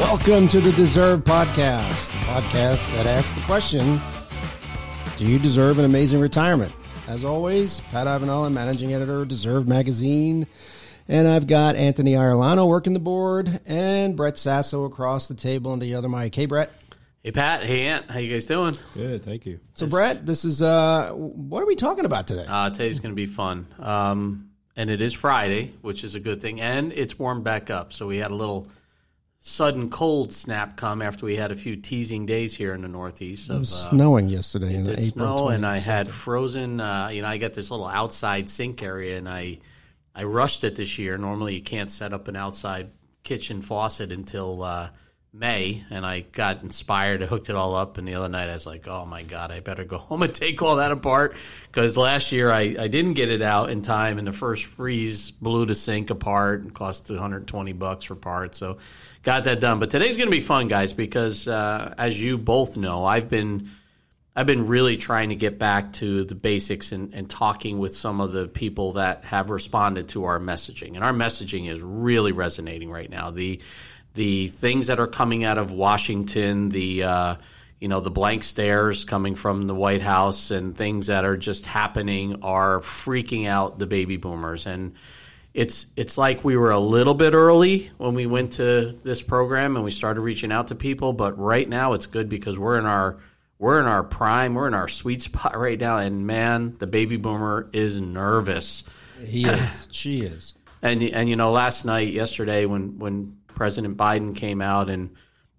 Welcome to the Deserve Podcast, the podcast that asks the question Do you deserve an amazing retirement? As always, Pat Ivanella, managing editor of Deserve Magazine. And I've got Anthony Iorlano working the board and Brett Sasso across the table on the other mic. Hey, Brett. Hey Pat, hey Ant, how you guys doing? Good, thank you. So, Brett, this is uh, what are we talking about today? Uh, today's going to be fun, um, and it is Friday, which is a good thing, and it's warmed back up. So we had a little sudden cold snap come after we had a few teasing days here in the Northeast. Of, it was uh, snowing yesterday. in it April snow, and I had frozen. Uh, you know, I got this little outside sink area, and I I rushed it this year. Normally, you can't set up an outside kitchen faucet until uh, May, and I got inspired. I hooked it all up, and the other night I was like, "Oh my god, I better go home and take all that apart." Because last year I, I didn't get it out in time, and the first freeze blew the sink apart and cost 120 bucks for parts. So got that done. But today's going to be fun, guys, because uh, as you both know, I've been I've been really trying to get back to the basics and, and talking with some of the people that have responded to our messaging. And our messaging is really resonating right now. The the things that are coming out of Washington, the uh, you know the blank stares coming from the White House, and things that are just happening are freaking out the baby boomers. And it's it's like we were a little bit early when we went to this program and we started reaching out to people, but right now it's good because we're in our we're in our prime, we're in our sweet spot right now, and man, the baby boomer is nervous. He is. she is. And and you know, last night, yesterday, when when President Biden came out and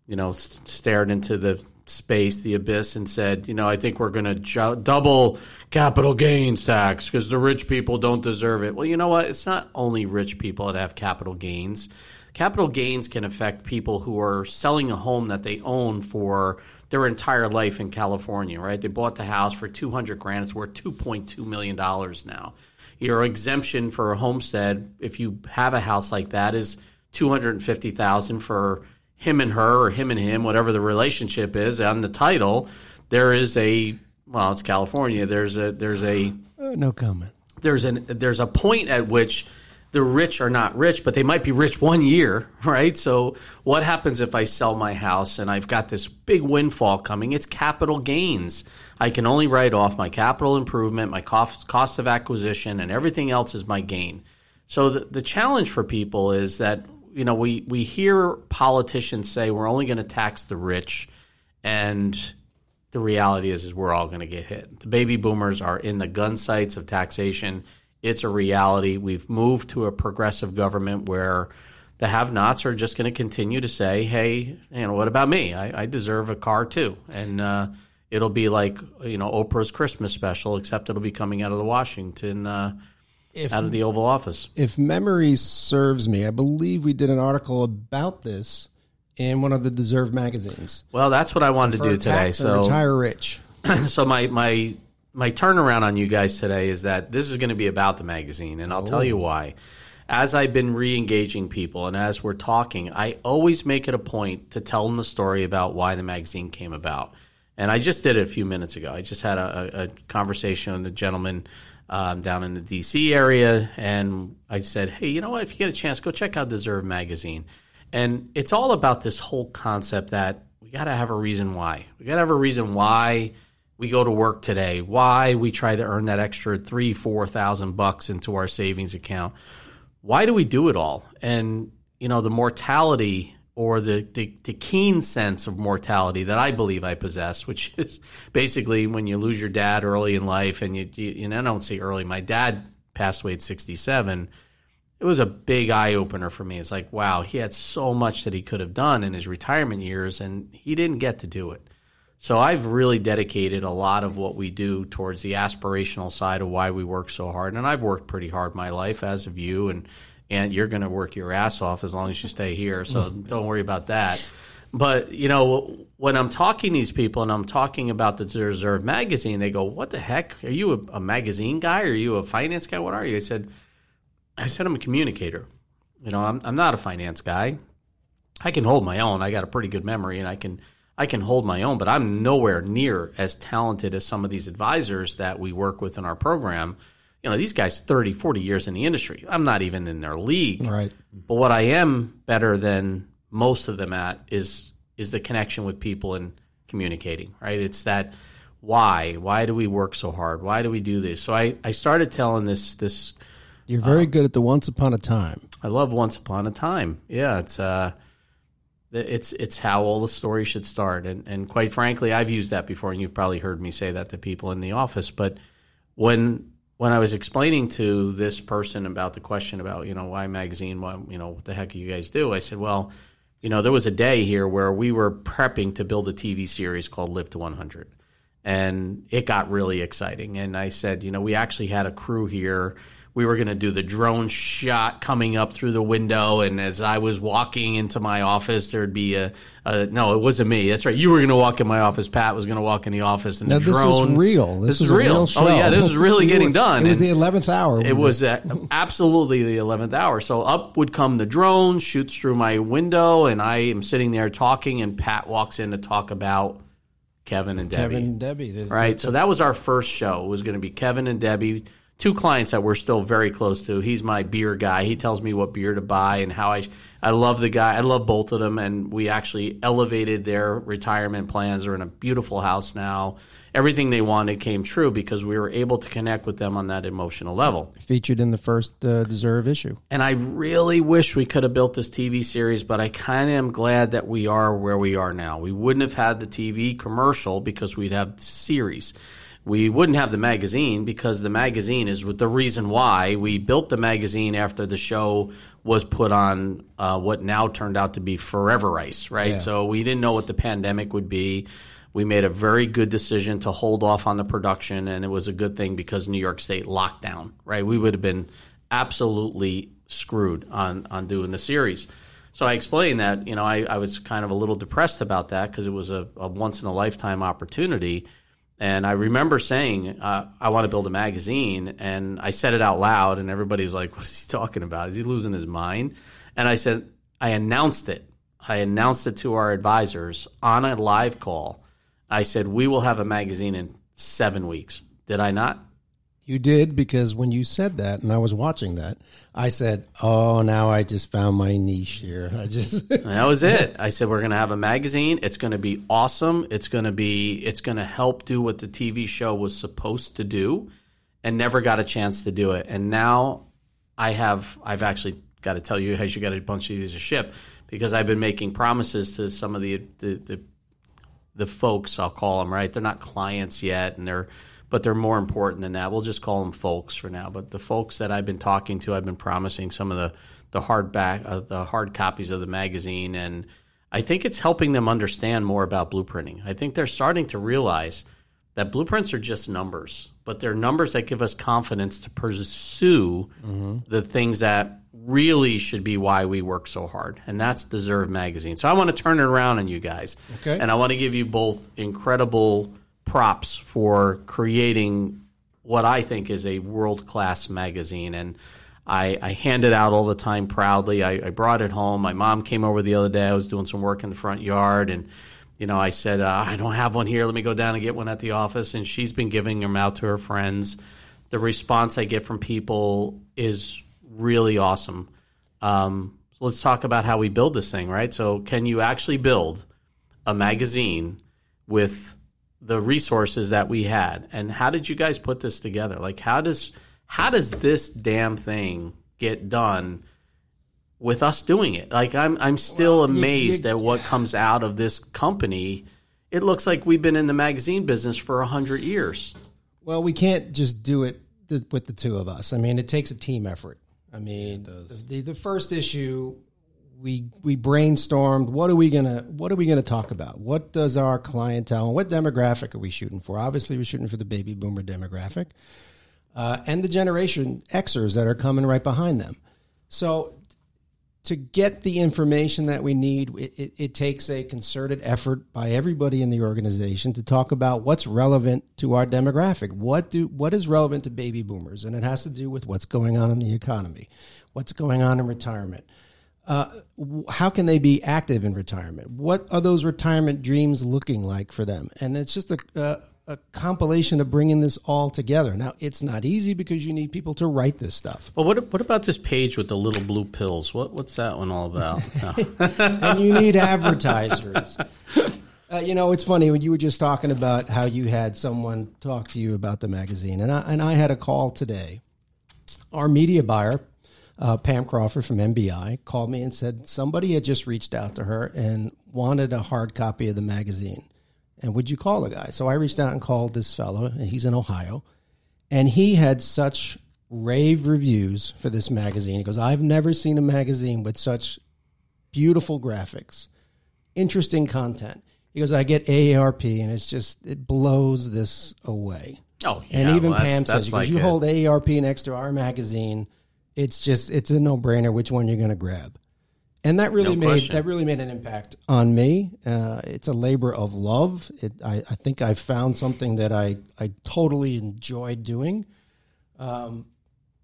you know s- stared into the space, the abyss, and said, you know, I think we're going to double capital gains tax because the rich people don't deserve it. Well, you know what? It's not only rich people that have capital gains. Capital gains can affect people who are selling a home that they own for their entire life in California, right? They bought the house for 200 grand. It's worth 2.2 million dollars now. Your exemption for a homestead, if you have a house like that, is 250,000 for him and her or him and him, whatever the relationship is. On the title, there is a well, it's California. There's a there's a Uh, no comment. there's an there's a point at which the rich are not rich, but they might be rich one year, right? So what happens if I sell my house and I've got this big windfall coming? It's capital gains. I can only write off my capital improvement, my cost cost of acquisition, and everything else is my gain. So the, the challenge for people is that you know we we hear politicians say we're only going to tax the rich, and the reality is is we're all going to get hit. The baby boomers are in the gun sights of taxation. It's a reality. We've moved to a progressive government where the have-nots are just going to continue to say, "Hey, you know, what about me? I, I deserve a car too." And uh, it'll be like you know Oprah's Christmas special, except it'll be coming out of the Washington, uh, If out of the Oval Office. if memory serves me, I believe we did an article about this in one of the Deserve magazines. Well, that's what I wanted to do today. So retire rich. so my my my turnaround on you guys today is that this is going to be about the magazine, and I'll tell you oh. why. As I've been re-engaging people, and as we're talking, I always make it a point to tell them the story about why the magazine came about. And I just did it a few minutes ago. I just had a, a conversation with a gentleman um, down in the D.C. area, and I said, "Hey, you know what? If you get a chance, go check out Deserve magazine." And it's all about this whole concept that we got to have a reason why. We got to have a reason why we go to work today, why we try to earn that extra three, four thousand bucks into our savings account. Why do we do it all? And you know, the mortality or the, the, the keen sense of mortality that I believe I possess, which is basically when you lose your dad early in life, and you, you and I don't say early. My dad passed away at sixty seven it was a big eye opener for me. It's like, wow, he had so much that he could have done in his retirement years, and he didn't get to do it. So I've really dedicated a lot of what we do towards the aspirational side of why we work so hard. And I've worked pretty hard my life, as of you, and and you're going to work your ass off as long as you stay here. So mm-hmm. don't worry about that. But you know, when I'm talking to these people and I'm talking about the Deserve magazine, they go, "What the heck? Are you a, a magazine guy? Are you a finance guy? What are you?" I said. I said I'm a communicator. You know, I'm I'm not a finance guy. I can hold my own. I got a pretty good memory and I can I can hold my own, but I'm nowhere near as talented as some of these advisors that we work with in our program. You know, these guys 30, 40 years in the industry. I'm not even in their league. Right. But what I am better than most of them at is is the connection with people and communicating. Right? It's that why why do we work so hard? Why do we do this? So I I started telling this this. You're very good at the once upon a time. I love Once Upon a Time. Yeah, it's uh, it's it's how all the stories should start, and and quite frankly, I've used that before, and you've probably heard me say that to people in the office. But when when I was explaining to this person about the question about you know why magazine, why you know what the heck do you guys do, I said, well, you know, there was a day here where we were prepping to build a TV series called Live to 100, and it got really exciting. And I said, you know, we actually had a crew here we were going to do the drone shot coming up through the window. And as I was walking into my office, there'd be a, a no, it wasn't me. That's right. You were going to walk in my office. Pat was going to walk in the office, and Now the this drone. is real. This, This, is real. real show. Oh yeah, this is really getting were- done. It was And- the eleventh hour. it was uh, absolutely the 11th hour. So up would come the drone, shoots through my window, and I am sitting there talking, and Pat walks in to talk about Kevin and Debbie. Kevin and Debbie. Right. So that was our first show. It was going to be Kevin and Debbie, two clients that we're still very close to. He's my beer guy. He tells me what beer to buy and how I I love the guy. I love both of them and we actually elevated their retirement plans. They're in a beautiful house now. Everything they wanted came true because we were able to connect with them on that emotional level. featured in the first uh, Deserve issue. And I really wish we could have built this TV series, but I kind of am glad that we are where we are now. We wouldn't have had the TV commercial because we'd have the series. We wouldn't have the magazine because the magazine is the reason why we built the magazine after the show was put on uh, what now turned out to be Forever Ice, right? Yeah. So we didn't know what the pandemic would be. We made a very good decision to hold off on the production, and it was a good thing because New York State lockdown, right? We would have been absolutely screwed on on doing the series. So I explained that, you know, I, I was kind of a little depressed about that because it was a, a once in a lifetime opportunity. And I remember saying, uh, I want to build a magazine. And I said it out loud, and everybody was like, What's he talking about? Is he losing his mind? And I said, I announced it. I announced it to our advisors on a live call. I said, We will have a magazine in seven weeks. Did I not? You did because when you said that, and I was watching that, I said, "Oh, now I just found my niche here." I just that was it. I said we're going to have a magazine. It's going to be awesome. It's going to be it's going to help do what the TV show was supposed to do and never got a chance to do it. And now I have I've actually got to tell you guys you got a bunch of these to ship because I've been making promises to some of the the, the the folks I'll call them right. They're not clients yet, and they're but they're more important than that. We'll just call them folks for now. But the folks that I've been talking to, I've been promising some of the the hard back uh, the hard copies of the magazine, and I think it's helping them understand more about blueprinting. I think they're starting to realize that blueprints are just numbers, but they're numbers that give us confidence to pursue the things that really should be why we work so hard, and that's Deserve Magazine. So I want to turn it around on you guys, Okay. and I want to give you both incredible props for creating what I think is a world class magazine, and I, I hand it out all the time proudly. I, I brought it home. My mom came over the other day. I was doing some work in the front yard, and you know, I said, uh, I don't have one here. Let me go down and get one at the office. And she's been giving them out to her friends. The response I get from people is really awesome. Um, so let's talk about how we build this thing, right? So, can you actually build a magazine with the resources that we had? And how did you guys put this together? Like, how does how does this damn thing get done? with us doing it. Like I'm I'm still amazed you- at what comes out of this company. It looks like we've been in the magazine business for a hundred years. well, we can't just do it with the two of us. I mean, it takes a team effort. I mean, the the first issue we we brainstormed what are we gonna what are we gonna talk about? What does our clientele and what demographic are we shooting for? Obviously, we're shooting for the baby boomer demographic uh, and the generation Xers that are coming right behind them. So to get the information that we need, it, it, it takes a concerted effort by everybody in the organization to talk about what's relevant to our demographic. What do what is relevant to baby boomers, and it has to do with what's going on in the economy, what's going on in retirement. Uh, how can they be active in retirement? What are those retirement dreams looking like for them? And it's just a, uh, a compilation of bringing this all together. Now, it's not easy because you need people to write this stuff. But what what about this page with the little blue pills? What what's that one all about? and you need advertisers. Uh, you know, it's funny when you were just talking about how you had someone talk to you about the magazine, and I, and I had a call today. Our media buyer, uh, Pam Crawford from MBI, called me and said somebody had just reached out to her and wanted a hard copy of the magazine. And would you call the guy? So I reached out and called this fellow, and he's in Ohio, and he had such rave reviews for this magazine. He goes, "I've never seen a magazine with such beautiful graphics, interesting content." He goes, I get AARP, and it's just it blows this away. Oh, yeah. and even well, Pam says, because like you it. hold AARP next to our magazine, it's just it's a no brainer which one you're going to grab. And that really No made question. that really made an impact on me. Uh, it's a labor of love. It, I, I think I found something that I, I totally enjoyed doing. Um,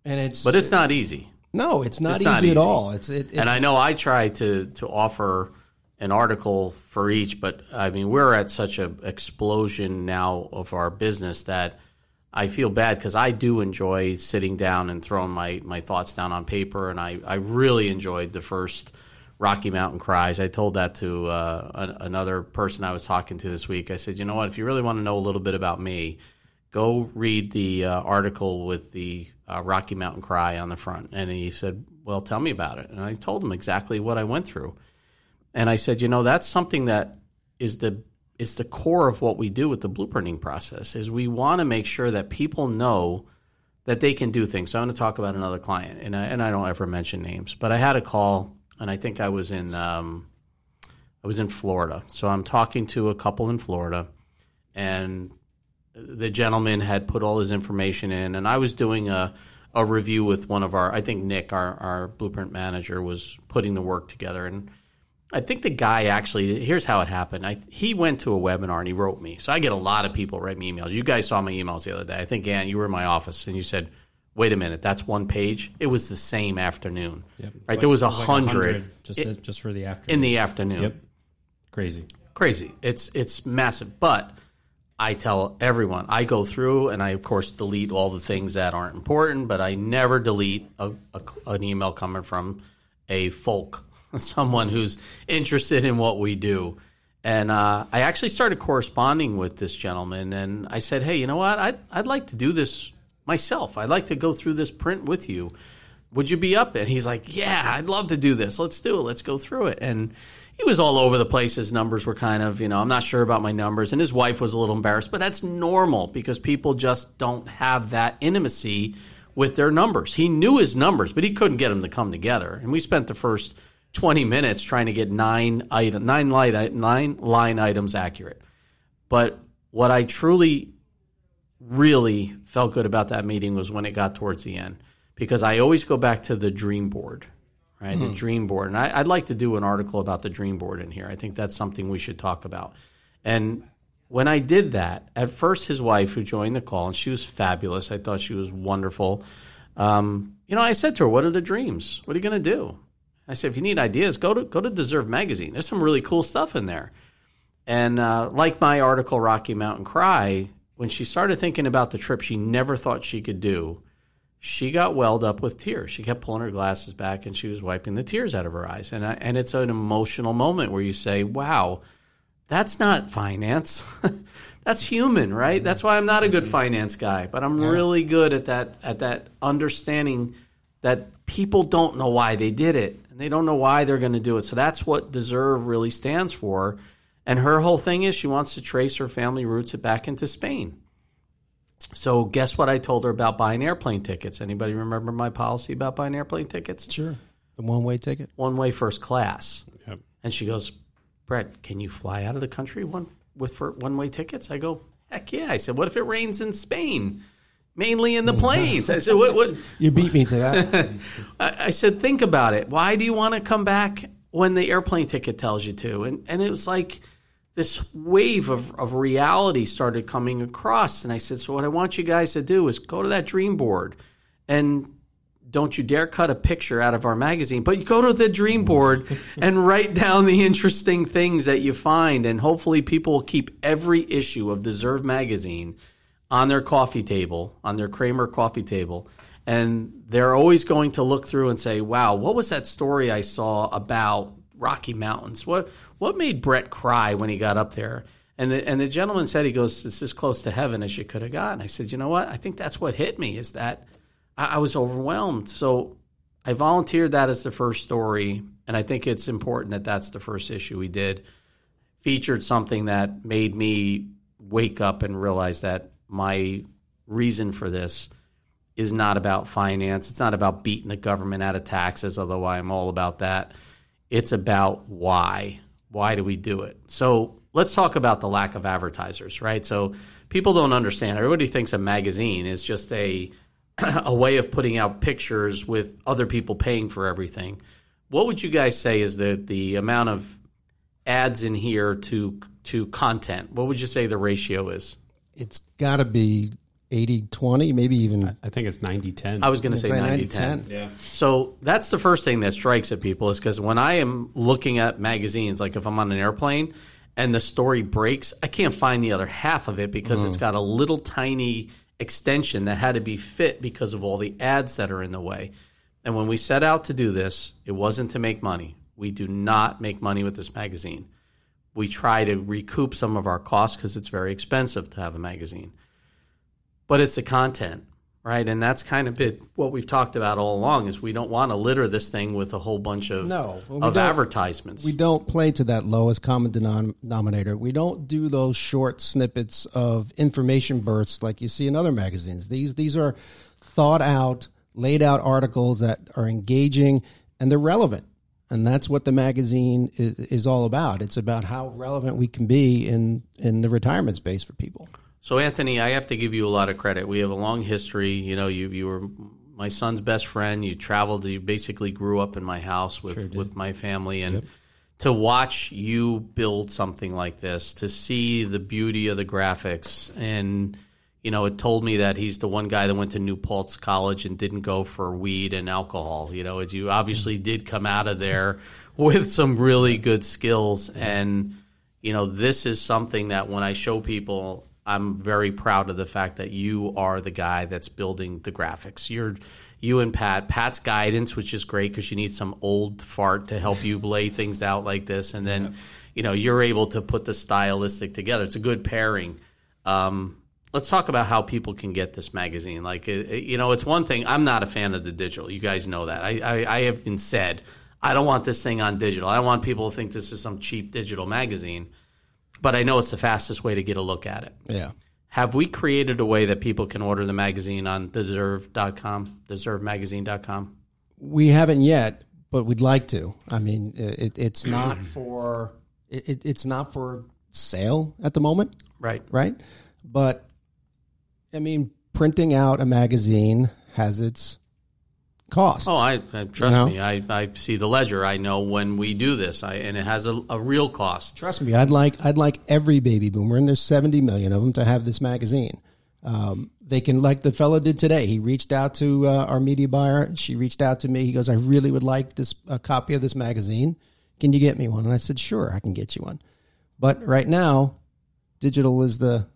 and it's But it's not easy. no, it's not it's easy not at all. It's it, it and I know I try to to offer an article for each, but I mean we're at such a explosion now of our business that I feel bad because I do enjoy sitting down and throwing my my thoughts down on paper, and I I really enjoyed the first Rocky Mountain Cries. I told that to uh, an, another person I was talking to this week. I said, you know what, if you really want to know a little bit about me, go read the uh, article with the uh, Rocky Mountain Cry on the front. And he said, well, tell me about it. And I told him exactly what I went through. And I said, you know, that's something that is the is the core of what we do with the blueprinting process. Is we want to make sure that people know that they can do things. So I'm going to talk about another client, and I, and I don't ever mention names, but I had a call, and I think I was in um, I was in Florida. So I'm talking to a couple in Florida, and the gentleman had put all his information in, and I was doing a a review with one of our. I think Nick, our our blueprint manager, was putting the work together, and I think the guy actually. Here's how it happened. I, he went to a webinar and he wrote me. So I get a lot of people write me emails. You guys saw my emails the other day. I think Ant, you were in my office and you said, "Wait a minute, that's one page." It was the same afternoon. Yep. Right, there was a like hundred just i- just for the afternoon. in the afternoon. Yep. Crazy. crazy. It's it's massive. But I tell everyone I go through and I of course delete all the things that aren't important, but I never delete a, a, an email coming from a folk, someone who's interested in what we do. And uh, I actually started corresponding with this gentleman, and I said, "Hey, you know what? I'd I'd like to do this myself. I'd like to go through this print with you. Would you be up?" And he's like, "Yeah, I'd love to do this. Let's do it. Let's go through it." And he was all over the place. His numbers were kind of, you know, I'm not sure about my numbers. And his wife was a little embarrassed, but that's normal because people just don't have that intimacy with their numbers. He knew his numbers, but he couldn't get them to come together. And we spent the first 20 minutes trying to get nine item, nine line, nine line items accurate. But what I truly, really felt good about that meeting was when it got towards the end because I always go back to the dream board right? The dream board. And I, I'd like to do an article about the dream board in here. I think that's something we should talk about. And when I did that, at first, his wife, who joined the call, and she was fabulous. I thought she was wonderful. Um, you know, I said to her, "What are the dreams? What are you going to do?" I said, "If you need ideas, go to go to Deserve magazine. There's some really cool stuff in there." And uh, like my article, Rocky Mountain Cry, when she started thinking about the trip she never thought she could do, she got welled up with tears. She kept pulling her glasses back and she was wiping the tears out of her eyes. And I, and it's an emotional moment where you say, "Wow, that's not finance. that's human, right? That's why I'm not a good finance guy, but I'm really good at that at that understanding that people don't know why they did it and they don't know why they're going to do it. So that's what deserve really stands for. And her whole thing is she wants to trace her family roots back into Spain. So guess what I told her about buying airplane tickets? Anybody remember my policy about buying airplane tickets? sure the one way ticket. One way first class. Yep. And she goes, Brett, can you fly out of the country one with for one way tickets? I go, heck yeah. I said, what if it rains in Spain? Mainly in the plains. I said, what? what? You beat me to that. I, I said, think about it. Why do you want to come back when the airplane ticket tells you to? And and it was like this wave of, of reality started coming across. And I said, so what I want you guys to do is go to that dream board and don't you dare cut a picture out of our magazine, but you go to the dream board and write down the interesting things that you find. And hopefully, people will keep every issue of Deserve magazine on their coffee table, on their Kramer coffee table. And they're always going to look through and say, wow, what was that story I saw about Rocky Mountains? What, what made Brett cry when he got up there? And the, and the gentleman said, he goes, it's as close to heaven as you could have gotten. I said, you know what? I think that's what hit me is that I, I was overwhelmed. So I volunteered that as the first story. And I think it's important that that's the first issue we did. Featured something that made me wake up and realize that my reason for this is not about finance. It's not about beating the government out of taxes, although I'm all about that. It's about why. Why do we do it? So let's talk about the lack of advertisers, right? So people don't understand. Everybody thinks a magazine is just a a way of putting out pictures with other people paying for everything. What would you guys say is the the amount of ads in here to to content? What would you say the ratio is? It's got to be 80 20, maybe even. I think it's 90 10. I was going to say 90 10. Yeah. So that's the first thing that strikes at people is because when I am looking at magazines, like if I'm on an airplane and the story breaks, I can't find the other half of it because mm. it's got a little tiny extension that had to be fit because of all the ads that are in the way. And when we set out to do this, it wasn't to make money. We do not make money with this magazine. We try to recoup some of our costs because it's very expensive to have a magazine. But it's the content right? And that's kind of bit what we've talked about all along is we don't want to litter this thing with a whole bunch of no, of advertisements. We don't play to that lowest common denominator. We don't do those short snippets of information bursts like you see in other magazines. These these are thought out, laid out articles that are engaging and they're relevant. And that's what the magazine is, is all about. It's about how relevant we can be in in the retirement space for people. So, Anthony, I have to give you a lot of credit. We have a long history. You know, you you were my son's best friend. You traveled. You basically grew up in my house with sure with my family, and yep. to watch you build something like this, to see the beauty of the graphics, and you know, it told me that he's the one guy that went to New Paltz College and didn't go for weed and alcohol. You know, you obviously did come out of there with some really good skills, and you know, this is something that when I show people I'm very proud of the fact that you are the guy that's building the graphics. You're you and Pat. Pat's guidance, which is great because you need some old fart to help you lay things out like this, and then yeah. you know you're able to put the stylistic together. It's a good pairing. Um, let's talk about how people can get this magazine. Like you know, it's one thing. I'm not a fan of the digital. You guys know that. I, I, I have been said I don't want this thing on digital. I don't want people to think this is some cheap digital magazine but I know it's the fastest way to get a look at it. Yeah. Have we created a way that people can order the magazine on deserve.com, deservemagazine.com? We haven't yet, but we'd like to. I mean, it, it's not for it, it's not for sale at the moment. Right. Right. But I mean, printing out a magazine has its costs. Oh, I, I trust you know? me. I, I see the ledger. I know when we do this, I, and it has a, a, real cost. Trust me. I'd like I'd like every baby boomer, and there's 70 million of them, to have this magazine. Um, they can, like the fellow did today. He reached out to uh, our media buyer. She reached out to me. He goes, "I really would like this a copy of this magazine. Can you get me one?" And I said, "Sure, I can get you one." But right now, digital is the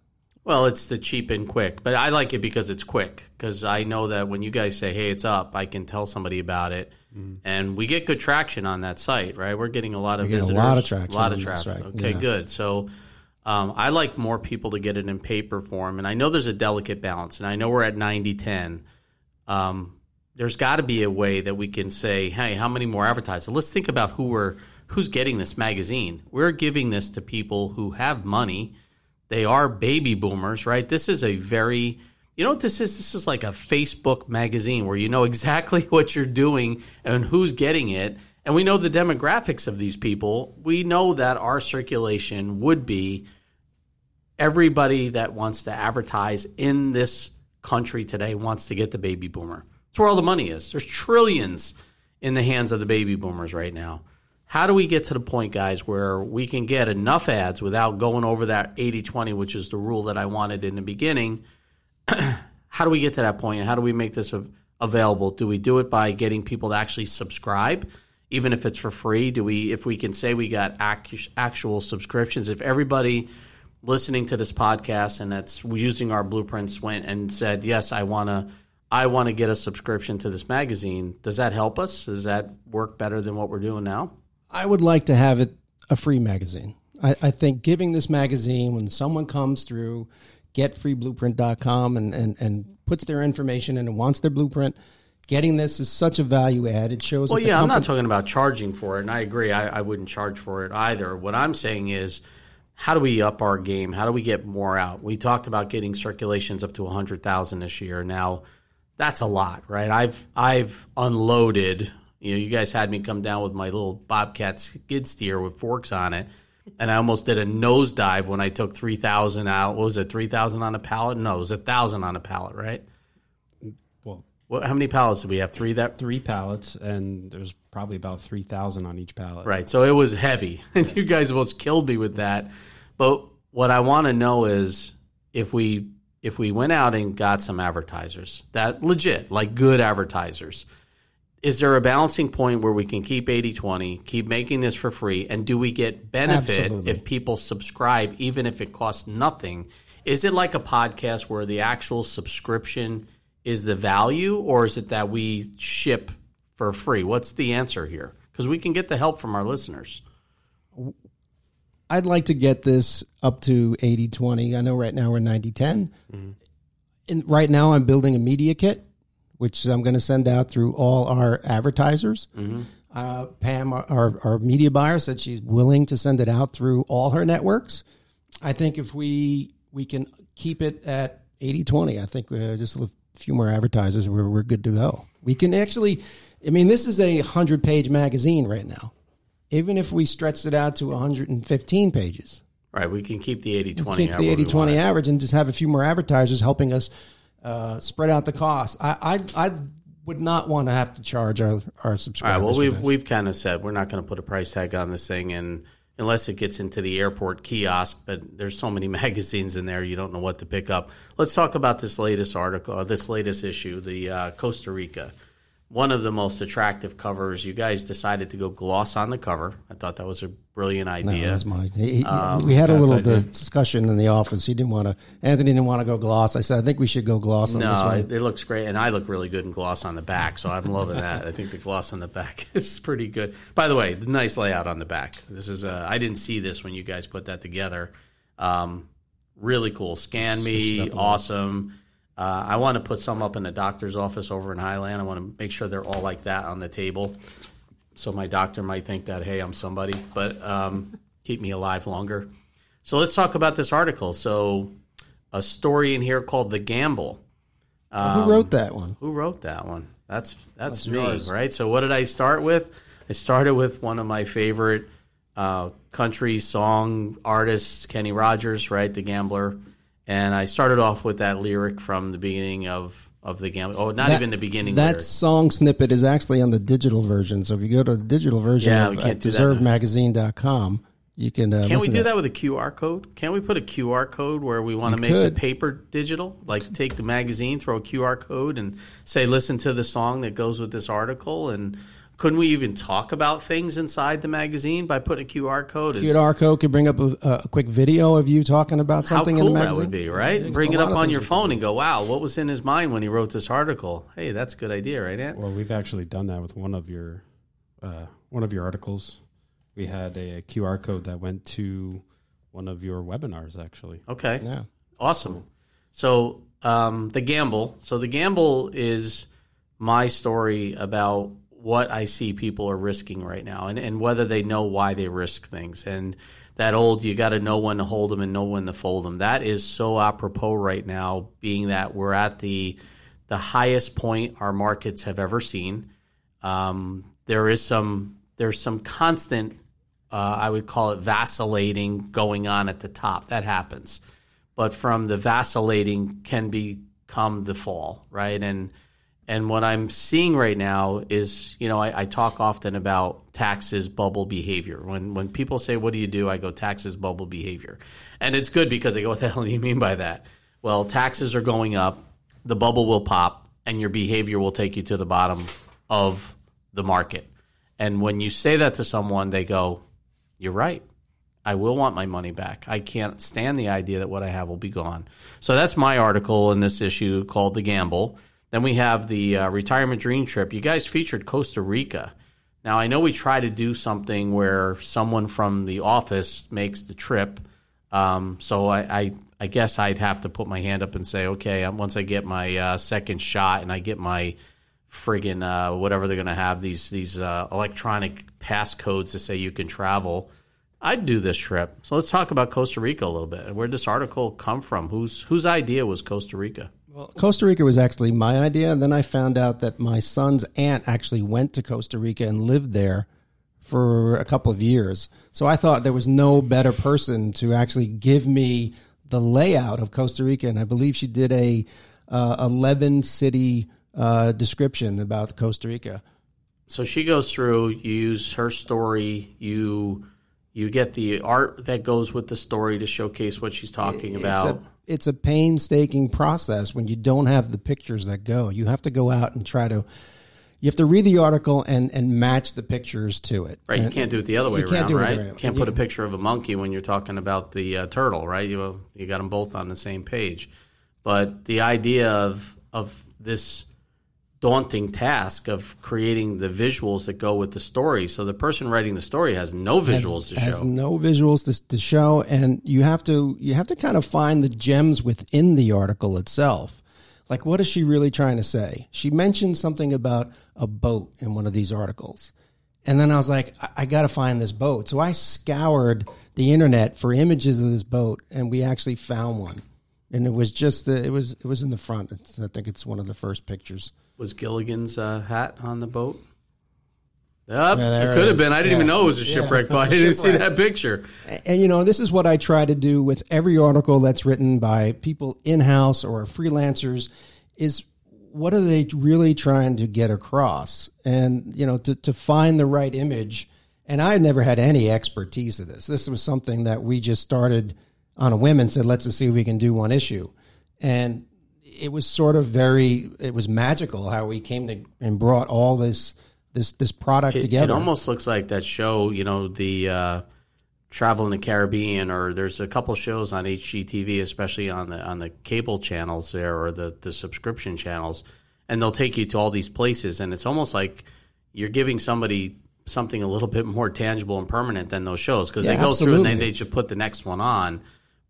well, it's the cheap and quick, but I like it because it's quick. Because I know that when you guys say, "Hey, it's up," I can tell somebody about it, mm. and we get good traction on that site. Right, we're getting a lot of visitors, a lot of traction, a lot of traffic. Okay, yeah. good. So. Um, I like more people to get it in paper form, and I know there's a delicate balance, and I know we're at 90 10. Um, there's got to be a way that we can say, hey, how many more advertisers? Let's think about who we're who's getting this magazine. We're giving this to people who have money they are baby boomers, right? This is a very you know what this is? This is like a Facebook magazine where you know exactly what you're doing and who's getting it. And we know the demographics of these people. We know that our circulation would be everybody that wants to advertise in this country today wants to get the baby boomer. That's where all the money is. There's trillions in the hands of the baby boomers right now. How do we get to the point, guys, where we can get enough ads without going over that 80 20, which is the rule that I wanted in the beginning? How do we get to that point? And how do we make this available? Do we do it by getting people to actually subscribe, even if it's for free? Do we, if we can say we got ac- actual subscriptions, if everybody listening to this podcast and that's using our blueprints went and said, yes, I want to, I want to get a subscription to this magazine. Does that help us? Does that work better than what we're doing now? I would like to have it a free magazine. I, I think giving this magazine when someone comes through getfreeblueprint.com and, and, and puts their information in and wants their blueprint, getting this is such a value add. It shows. Well, yeah, I'm not talking about charging for it, and I agree. I, I wouldn't charge for it either. What I'm saying is, how do we up our game? How do we get more out? We talked about getting circulations up to 100,000 this year. Now, that's a lot, right? I've I've unloaded. You know, you guys had me come down with my little Bobcat skid steer with forks on it, and I almost did a nosedive when I took 3,000 out. What was it, 3,000 on a pallet? No, it was a thousand on a pallet, right? Well, What, how many pallets did we have? Three that three pallets, and there's probably about three thousand on each pallet. Right. So it was heavy. And you guys almost killed me with that. But what I want to know is if we if we went out and got some advertisers that legit, like good advertisers, is there a balancing point where we can keep 80-20, keep making this for free, and do we get benefit Absolutely. if people subscribe, even if it costs nothing? Is it like a podcast where the actual subscription is the value, or is it that we ship for free? What's the answer here? Because we can get the help from our listeners. I'd like to get this up to 80 20. I know right now we're 90 10. Mm-hmm. And right now I'm building a media kit, which I'm going to send out through all our advertisers. Uh, Pam, our, our, our media buyer, said she's willing to send it out through all her networks. I think if we we can keep it at 80 20, I think uh, just a few more advertisers, we're, we're good to go. We can actually, I mean, this is a 100 page magazine right now. Even if we stretched it out to 115 pages, Right, we can keep the 80 20. keep the 80 20 average and just have a few more advertisers helping us uh, spread out the cost. I, I, I would not want to have to charge our, our subscribers. right, well, we've, we've kind of said we're not going to put a price tag on this thing, and unless it gets into the airport kiosk, but there's so many magazines in there, you don't know what to pick up. Let's talk about this latest article, uh, this latest issue, the uh, Costa Rica. One of the most attractive covers. You guys decided to go gloss on the cover. I thought that was a brilliant That idea. was my- he- Um, we had a little discussion in the office. He didn't want to. Anthony didn't want to go gloss. I said, I think we should go gloss on this No, it looks great, and I look really good in gloss on the back, so I'm loving that. I think the gloss on the back is pretty good. By the way, nice layout on the back. This is uh, I didn't see this when you guys put that together. Um, really cool. Scan me, awesome. Uh, I want to put some up in the doctor's office over in Highland. I want to make sure they're all like that on the table, so my doctor might think that hey, I'm somebody, but um, keep me alive longer. So let's talk about this article. So a story in here called "The Gamble." Who wrote that one? Who wrote that one? That's that's, me, right? So what did I start with? I started with one of my favorite uh, country song artists, Kenny Rogers, right, the Gambler, and I started off with that lyric from the beginning of of the game. Oh, not That- even the beginning. That lyric. song snippet is actually on the digital version. So if you go to the digital version Yeah, of, we can't at do that now. deservedmagazine.com, you can. Uh, Can't we do to that with a QR code? Can't we put a QR code where we want to make could. the paper digital? Like take the magazine, throw a QR code, and say, listen to the song that goes with this article. And couldn't we even talk about things inside the magazine by putting a QR code? Is, QR code could bring up a, a quick video of you talking about how something cool in the that magazine. would be, right? Yeah, Bring it up on your phone and go, wow, what was in his mind when he wrote this article? Hey, that's a good idea, right, Ant? Well, we've actually done that with one of your uh, one of your articles. We had a, QR code that went to one of your webinars. Actually, Okay. Yeah. Awesome. So um, the gamble. So the gamble is my story about what I see people are risking right now, and, and whether they know why they risk things. And that old, you got to know when to hold them and know when to fold them. That is so apropos right now, being that we're at the the highest point our markets have ever seen. Um, there is some there's some constant uh, I would call it vacillating going on at the top. That happens. But from the vacillating can become the fall, right? And and what I'm seeing right now is, you know, I, I talk often about taxes bubble behavior. When when people say, "What do you do?" I go, "Taxes bubble behavior," and it's good because they go, "What the hell do you mean by that?" Well, taxes are going up, the bubble will pop, and your behavior will take you to the bottom of the market. And when you say that to someone, they go, You're right. I will want my money back. I can't stand the idea that what I have will be gone. So that's my article in this issue called The Gamble. Then we have the uh, retirement dream trip. You guys featured Costa Rica. Now, I know we try to do something where someone from the office makes the trip. Um, so I, I, I, guess I'd have to put my hand up and say, okay, um, once I get my uh, second shot and I get my friggin' uh, whatever they're going to have, these, these uh, electronic passcodes to say you can travel – I'd do this trip. So let's talk about Costa Rica a little bit. Where did this article come from? Whose whose idea was Costa Rica? Well, Costa Rica was actually my idea. And then I found out that my son's aunt actually went to Costa Rica and lived there for a couple of years. So I thought there was no better person to actually give me the layout of Costa Rica. And I believe she did a uh, 11 city uh, description about Costa Rica. So she goes through, you use her story, you you get the art that goes with the story to showcase what she's talking it's about. A, it's a painstaking process when you don't have the pictures that go. You have to go out and try to. You have to read the article and, and match the pictures to it. Right, and you can't do it the other way around, right? You can't put a picture of a monkey when you're talking about the uh, turtle, right? You you got them both on the same page, but the idea of of this daunting task of creating the visuals that go with the story. So the person writing the story has no visuals has, to show. Has no visuals to, to show, and you have to you have to kind of find the gems within the article itself. Like, what is she really trying to say? She mentioned something about a boat in one of these articles. And then I was like, I, I got to find this boat. So I scoured the internet for images of this boat, and we actually found one. And it was just the, it was it was in the front. It's, I think it's one of the first pictures. Was Gilligan's uh, hat on the boat? Yep, yeah, it could have been. I didn't yeah. even know it was a shipwreck, yeah. but I didn't see that picture. And, and, you know, this is what I try to do with every article that's written by people in house or freelancers is what are they really trying to get across? And, you know, to, to find the right image. And I never had any expertise of this. This was something that we just started on a whim and said, let's just see if we can do one issue. And it was sort of very it was magical how we came to and brought all this this this product it, together. It almost looks like that show, you know, the uh, Travel in the Caribbean, or there's a couple shows on HGTV, especially on the on the cable channels there or the the subscription channels, and they'll take you to all these places, and it's almost like you're giving somebody something a little bit more tangible and permanent than those shows because yeah, they go absolutely. through and then they just put the next one on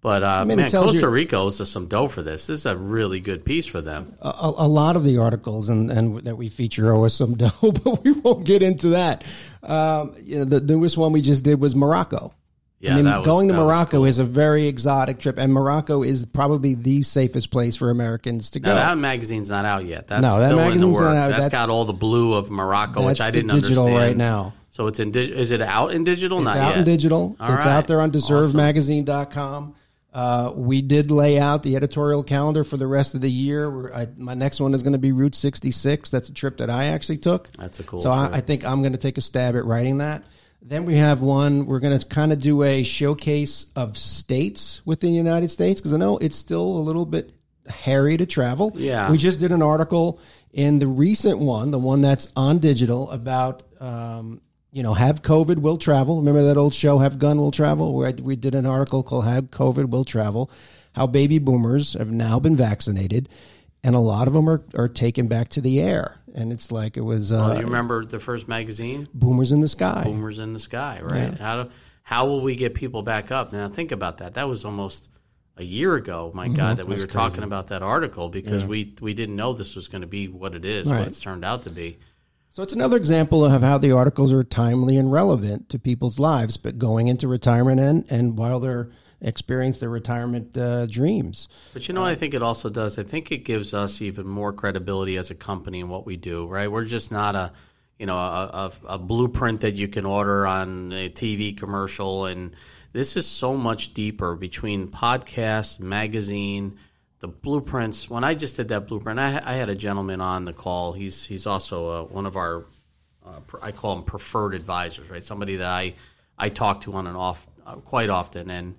but uh, I mean, man, Costa you, Rica owes us some dough for this. This is a really good piece for them. A, a lot of the articles and, and that we feature owe us some dough, but we won't get into that. Um, you know, the, newest one we just did was Morocco. Yeah, I mean, was, going to Morocco cool. is a very exotic trip, and Morocco is probably the safest place for Americans to go. Now, that magazine's not out yet. That's no, that still magazine's in the work. Not out. That's, that's got all the blue of Morocco, which I didn't digital understand. right now. So it's in. Is it out in digital? It's not out yet. in digital. All it's right. out there on DeserveMagazine.com. Uh, we did lay out the editorial calendar for the rest of the year. I, my next one is going to be Route 66. That's a trip that I actually took. That's a cool. So I, I, think I'm going to take a stab at writing that. Then we have one. We're going to kind of do a showcase of states within the United States because I know it's still a little bit hairy to travel. Yeah. We just did an article in the recent one, the one that's on digital, about um, you know, have COVID, will travel. Remember that old show, Have Gun, Will Travel? Where we did an article called Have COVID, Will Travel. How baby boomers have now been vaccinated, and a lot of them are, are taken back to the air. And it's like it was. Uh, you remember the first magazine? Boomers in the Sky. Boomers in the Sky, right? Yeah. How do, how will we get people back up? Now think about that. That was almost a year ago, my mm-hmm. God, that we That's were crazy. talking about that article because yeah. we we didn't know this was going to be what it is, right. what it's turned out to be. So it's another example of how the articles are timely and relevant to people's lives, but going into retirement and, and while they're experiencing their retirement uh, dreams. But you know what I think it also does? I think it gives us even more credibility as a company in what we do, right? We're just not a you know a, a, a blueprint that you can order on a TV commercial and this is so much deeper between podcast, magazine, the blueprints. When I just did that blueprint, I, I had a gentleman on the call. He's he's also uh, one of our uh, I call him preferred advisors, right? Somebody that I I talk to on and off uh, quite often, and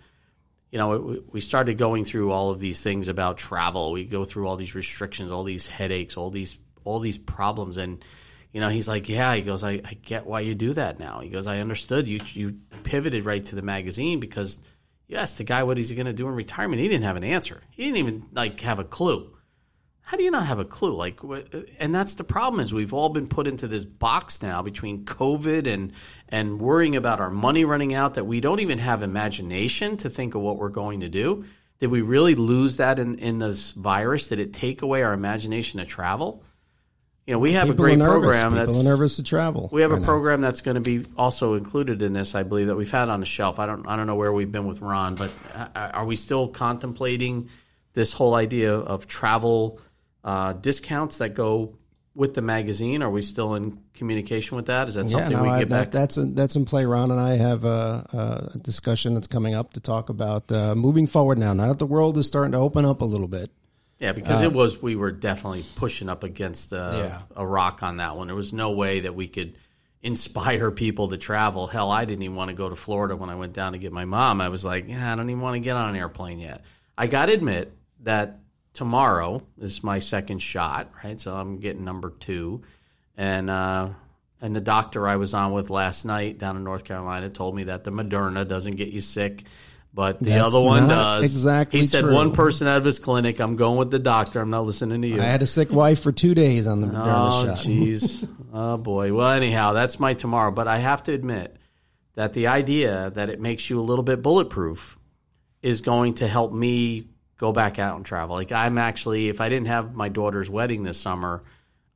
you know, we- we started going through all of these things about travel. We go through all these restrictions, all these headaches, all these all these problems, and you know, he's like, yeah. He goes, I, I get why you do that now. He goes, I understood. You you pivoted right to the magazine because you the guy what is he going to do in retirement. He didn't have an answer. He didn't even like have a clue. How do you not have a clue? Like, and that's the problem is we've all been put into this box now between COVID and and worrying about our money running out that we don't even have imagination to think of what we're going to do. Did we really lose that in in this virus? Did it take away our imagination to travel? You know, we have People a great nervous. program People that's are nervous to travel. we have a right now. program that's going to be also included in this, I believe, that we've had on the shelf. I don't, I don't know where we've been with Ron, but uh, are we still contemplating this whole idea of travel uh, discounts that go with the magazine? Are we still in communication with that? Is that Yeah, something no, we can I, get that, back? that's in, that's in play. Ron and I have a, a discussion that's coming up to talk about uh, moving forward now. Now that the world is starting to open up a little bit, Yeah, because it was we were definitely pushing up against uh, Yeah. a rock on that one. There was no way that we could inspire people to travel. Hell, I didn't even want to go to Florida when I went down to get my mom. I was like, yeah, I don't even want to get on an airplane yet. I got to admit that tomorrow is my second shot, right? So I'm getting number two, and uh, and the doctor I was on with last night down in North Carolina told me that the Moderna doesn't get you sick. But the That's other one does. exactly He said true. one person out of his clinic. I'm going with the doctor. I'm not listening to you. I had a sick wife for two days on the Oh, jeez. oh, boy. Well, anyhow, that's my tomorrow. But I have to admit that the idea that it makes you a little bit bulletproof is going to help me go back out and travel. Like, I'm actually, if I didn't have my daughter's wedding this summer,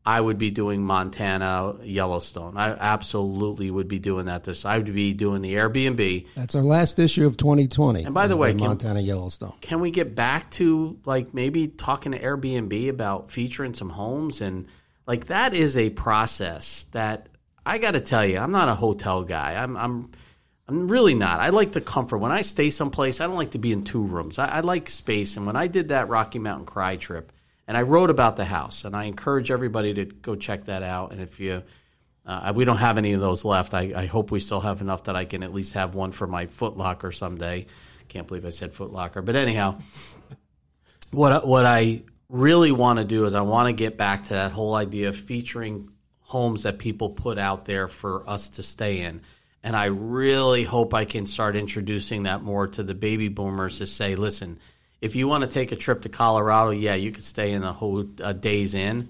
I would be doing Montana, Yellowstone. I absolutely would be doing that. This I would be doing the Airbnb. That's our last issue of 2020. And by the way, can- Montana Yellowstone. can we get back to like maybe talking to Airbnb about featuring some homes and like that is a process that I got to tell you, I'm not a hotel guy. I'm I'm I'm really not. I like the comfort. When I stay someplace, I don't like to be in two rooms. I, I like space. And when I did that Rocky Mountain Cry trip, and I wrote about the house, and I encourage everybody to go check that out. And if you uh, we don't have any of those left. I, I hope we still have enough that I can at least have one for my Foot Locker someday. Can't believe I said Foot Locker, but anyhow, what what I really want to do is I want to get back to that whole idea of featuring homes that people put out there for us to stay in. And I really hope I can start introducing that more to the baby boomers to say, listen, if you want to take a trip to Colorado, yeah, you could stay in a whole a Days Inn,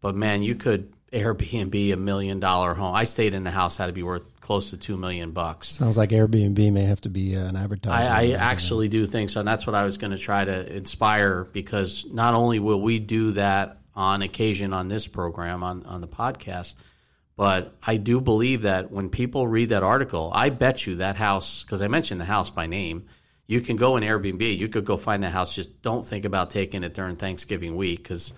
but man, you could Airbnb a million dollar home. I stayed in a house had to be worth close to two million bucks. Sounds like Airbnb may have to be uh, an advertisement. I, I actually do think so, and that's what I was going to try to inspire because not only will we do that on occasion on this program on on the podcast, but I do believe that when people read that article, I bet you that house because I mentioned the house by name. You can go in Airbnb. You could go find the house. Just don't think about taking it during Thanksgiving week because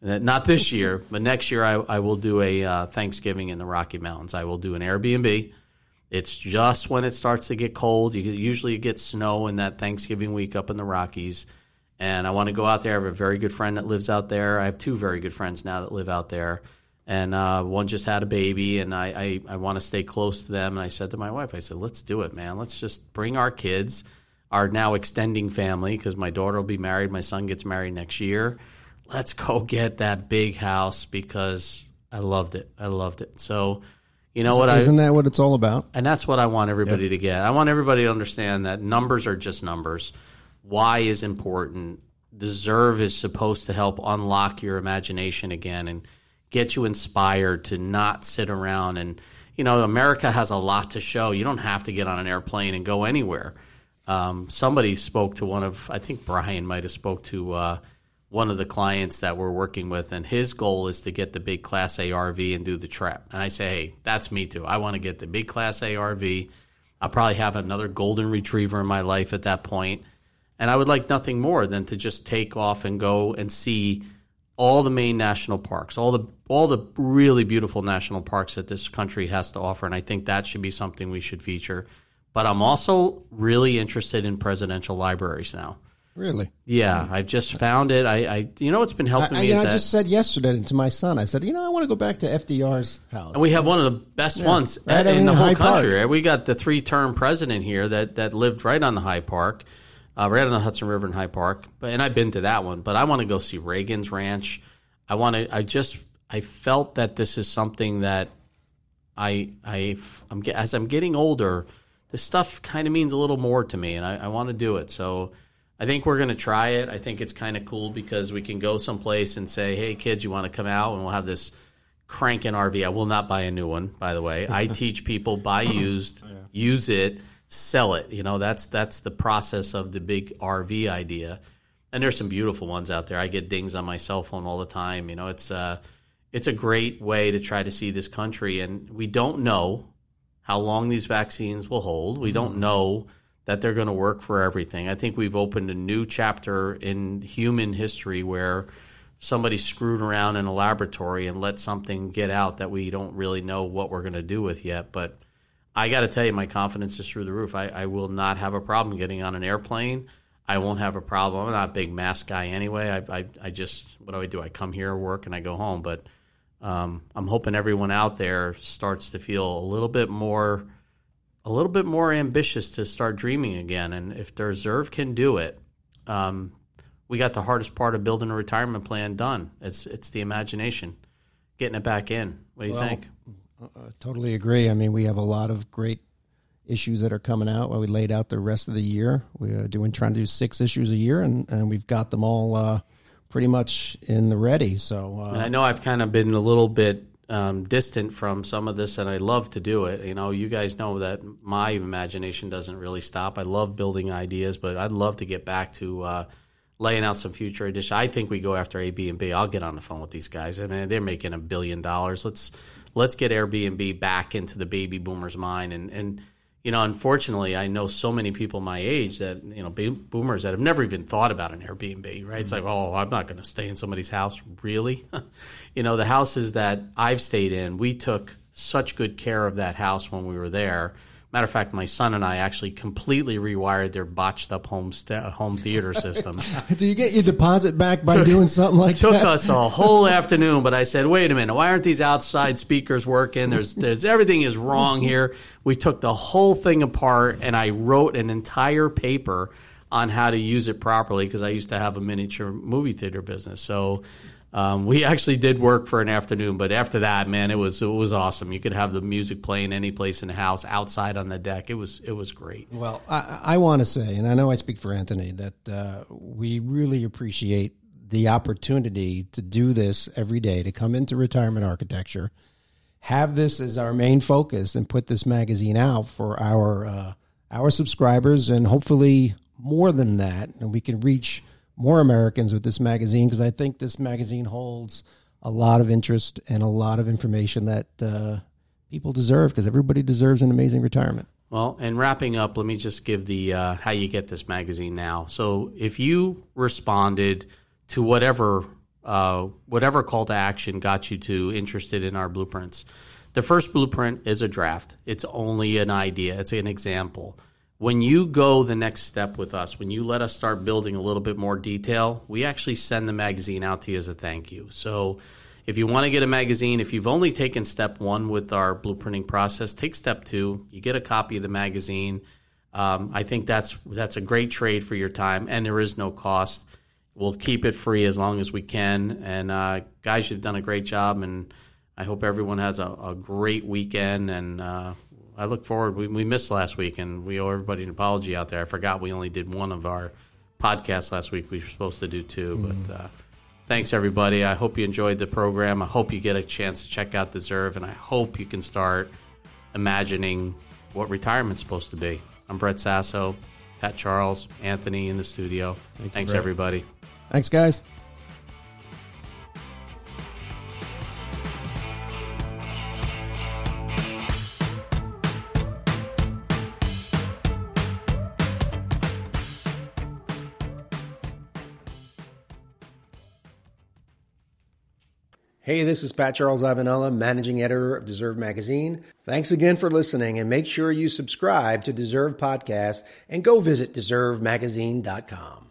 not this year, but next year I, I will do a uh, Thanksgiving in the Rocky Mountains. I will do an Airbnb. It's just when it starts to get cold. You usually get snow in that Thanksgiving week up in the Rockies, and I want to go out there. I have a very good friend that lives out there. I have two very good friends now that live out there, and uh, one just had a baby, and I I, I want to stay close to them. And I said to my wife, I said, let's do it, man. Let's just bring our kids, our now extending family, because my daughter will be married. My son gets married next year let's go get that big house because I loved it. I loved it. So, you know what I Isn't that what it's all about? and that's what I want everybody to get. I want everybody to understand that numbers are just numbers. Why is important. Deserve is supposed to help unlock your imagination again and get you inspired to not sit around and you know America has a lot to show. You don't have to get on an airplane and go anywhere. Um, somebody spoke to one of I think Brian might have spoke to uh, one of the clients that we're working with, and his goal is to get the big Class A RV and do the trap. And I say, hey, that's me too. I want to get the big Class A RV. I'll probably have another golden retriever in my life at that point, and I would like nothing more than to just take off and go and see all the main national parks, all the all the really beautiful national parks that this country has to offer, and I think that should be something we should feature. But I'm also really interested in presidential libraries now. Really? Yeah, I've just found it. I, I you know what's been helping I, me is I that just said yesterday to my son, I said, you know, I want to go back to FDR's house. and we have one of the best ones right in the whole Park. country. right? We got the three-term president here that that lived right on the Hyde Park. uh, right on the Hudson River in Hyde Park. But and I've been to that one, but I want to go see Reagan's Ranch. I want to. I just I felt that this is something that I I I'm as I'm getting older, this stuff kind of means a little more to me, and I, I want to do it. So I think we're going to try it. I think it's kind of cool because we can go someplace and say, "Hey, kids, you want to come out?" and we'll have this cranking RV. I will not buy a new one, by the way. I teach people buy used, yeah. use it, sell it. You know, that's that's the process of the big RV idea. And there's some beautiful ones out there. I get dings on my cell phone all the time. You know, it's uh, it's a great way to try to see this country. And we don't know how long these vaccines will hold. We don't mm-hmm. know that they're going to work for everything. I think we've opened a new chapter in human history where somebody screwed around in a laboratory and let something get out that we don't really know what we're going to do with yet. But I got to tell you, my confidence is through the roof. I, I, will not have a problem getting on an airplane. I won't have a problem. I'm not a big mask guy anyway. I, I, I just, what do I do? I come here, work, and I go home. But um, I'm hoping everyone out there starts to feel a little bit more, a little bit more ambitious to start dreaming again. And if the reserve can do it, um, we got the hardest part of building a retirement plan done. It's it's the imagination, getting it back in. What do you well, think? Uh, totally agree. I mean, we have a lot of great issues that are coming out. Well, we laid out the rest of the year. We're doing trying to do six issues a year, and, and we've got them all uh, pretty much in the ready. So, uh, and I know I've kind of been a little bit um, distant from some of this, and I love to do it. You know, you guys know that my imagination doesn't really stop. I love building ideas, but I'd love to get back to uh, laying out some future edition. I think we go after Airbnb. I'll get on the phone with these guys. I mean, they're making a billion dollars. Let's let's get Airbnb back into the baby boomers' mind and and you know, unfortunately, I know so many people my age that you know boomers that have never even thought about an Airbnb. Right? Mm-hmm. It's like, oh, I'm not going to stay in somebody's house. Really? you know, the houses that I've stayed in, we took such good care of that house when we were there Matter of fact, my son and I actually completely rewired their botched up home st- uh, home theater system. Do you get your deposit back by took, doing something like took that? Took us a whole afternoon, but I said, wait a minute, why aren't these outside speakers working? There's, there's everything is wrong here. We took the whole thing apart, and I wrote an entire paper on how to use it properly because I used to have a miniature movie theater business. So um, we actually did work for an afternoon, but after that, man, it was it was awesome. You could have the music playing any place in the house, outside on the deck. It was it was great. Well, I, I want to say, and I know I speak for Anthony, that uh, we really appreciate the opportunity to do this every day, to come into retirement architecture, have this as our main focus, and put this magazine out for our uh, our subscribers, and hopefully more than that, and we can reach more Americans with this magazine because I think this magazine holds a lot of interest and a lot of information that uh, people deserve because everybody deserves an amazing retirement. Well, and wrapping up, let me just give the uh, how you get this magazine now. So if you responded to whatever uh, whatever call to action got you to interested in our blueprints, the first blueprint is a draft. It's only an idea. It's an example when you go the next step with us, when you let us start building a little bit more detail, we actually send the magazine out to you as a thank you. So if you want to get a magazine, if you've only taken step one with our blueprinting process, take step two. You get a copy of the magazine. Um, I think that's that's a great trade for your time, and there is no cost. We'll keep it free as long as we can. And uh, guys, you've done a great job, and I hope everyone has a, a great weekend. And uh, I look forward. We, we missed last week, and we owe everybody an apology out there. I forgot we only did one of our podcasts last week. We were supposed to do two, mm but uh, thanks everybody. I hope you enjoyed the program. I hope you get a chance to check out Deserve, and I hope you can start imagining what retirement's supposed to be. I'm Brett Sasso, Pat Charles, Anthony in the studio. Thank thanks everybody. Thanks, guys. Hey, this is Pat Charles Ivanella, managing editor of Deserve Magazine. Thanks again for listening and make sure you subscribe to Deserve Podcast and go visit deservemagazine.com.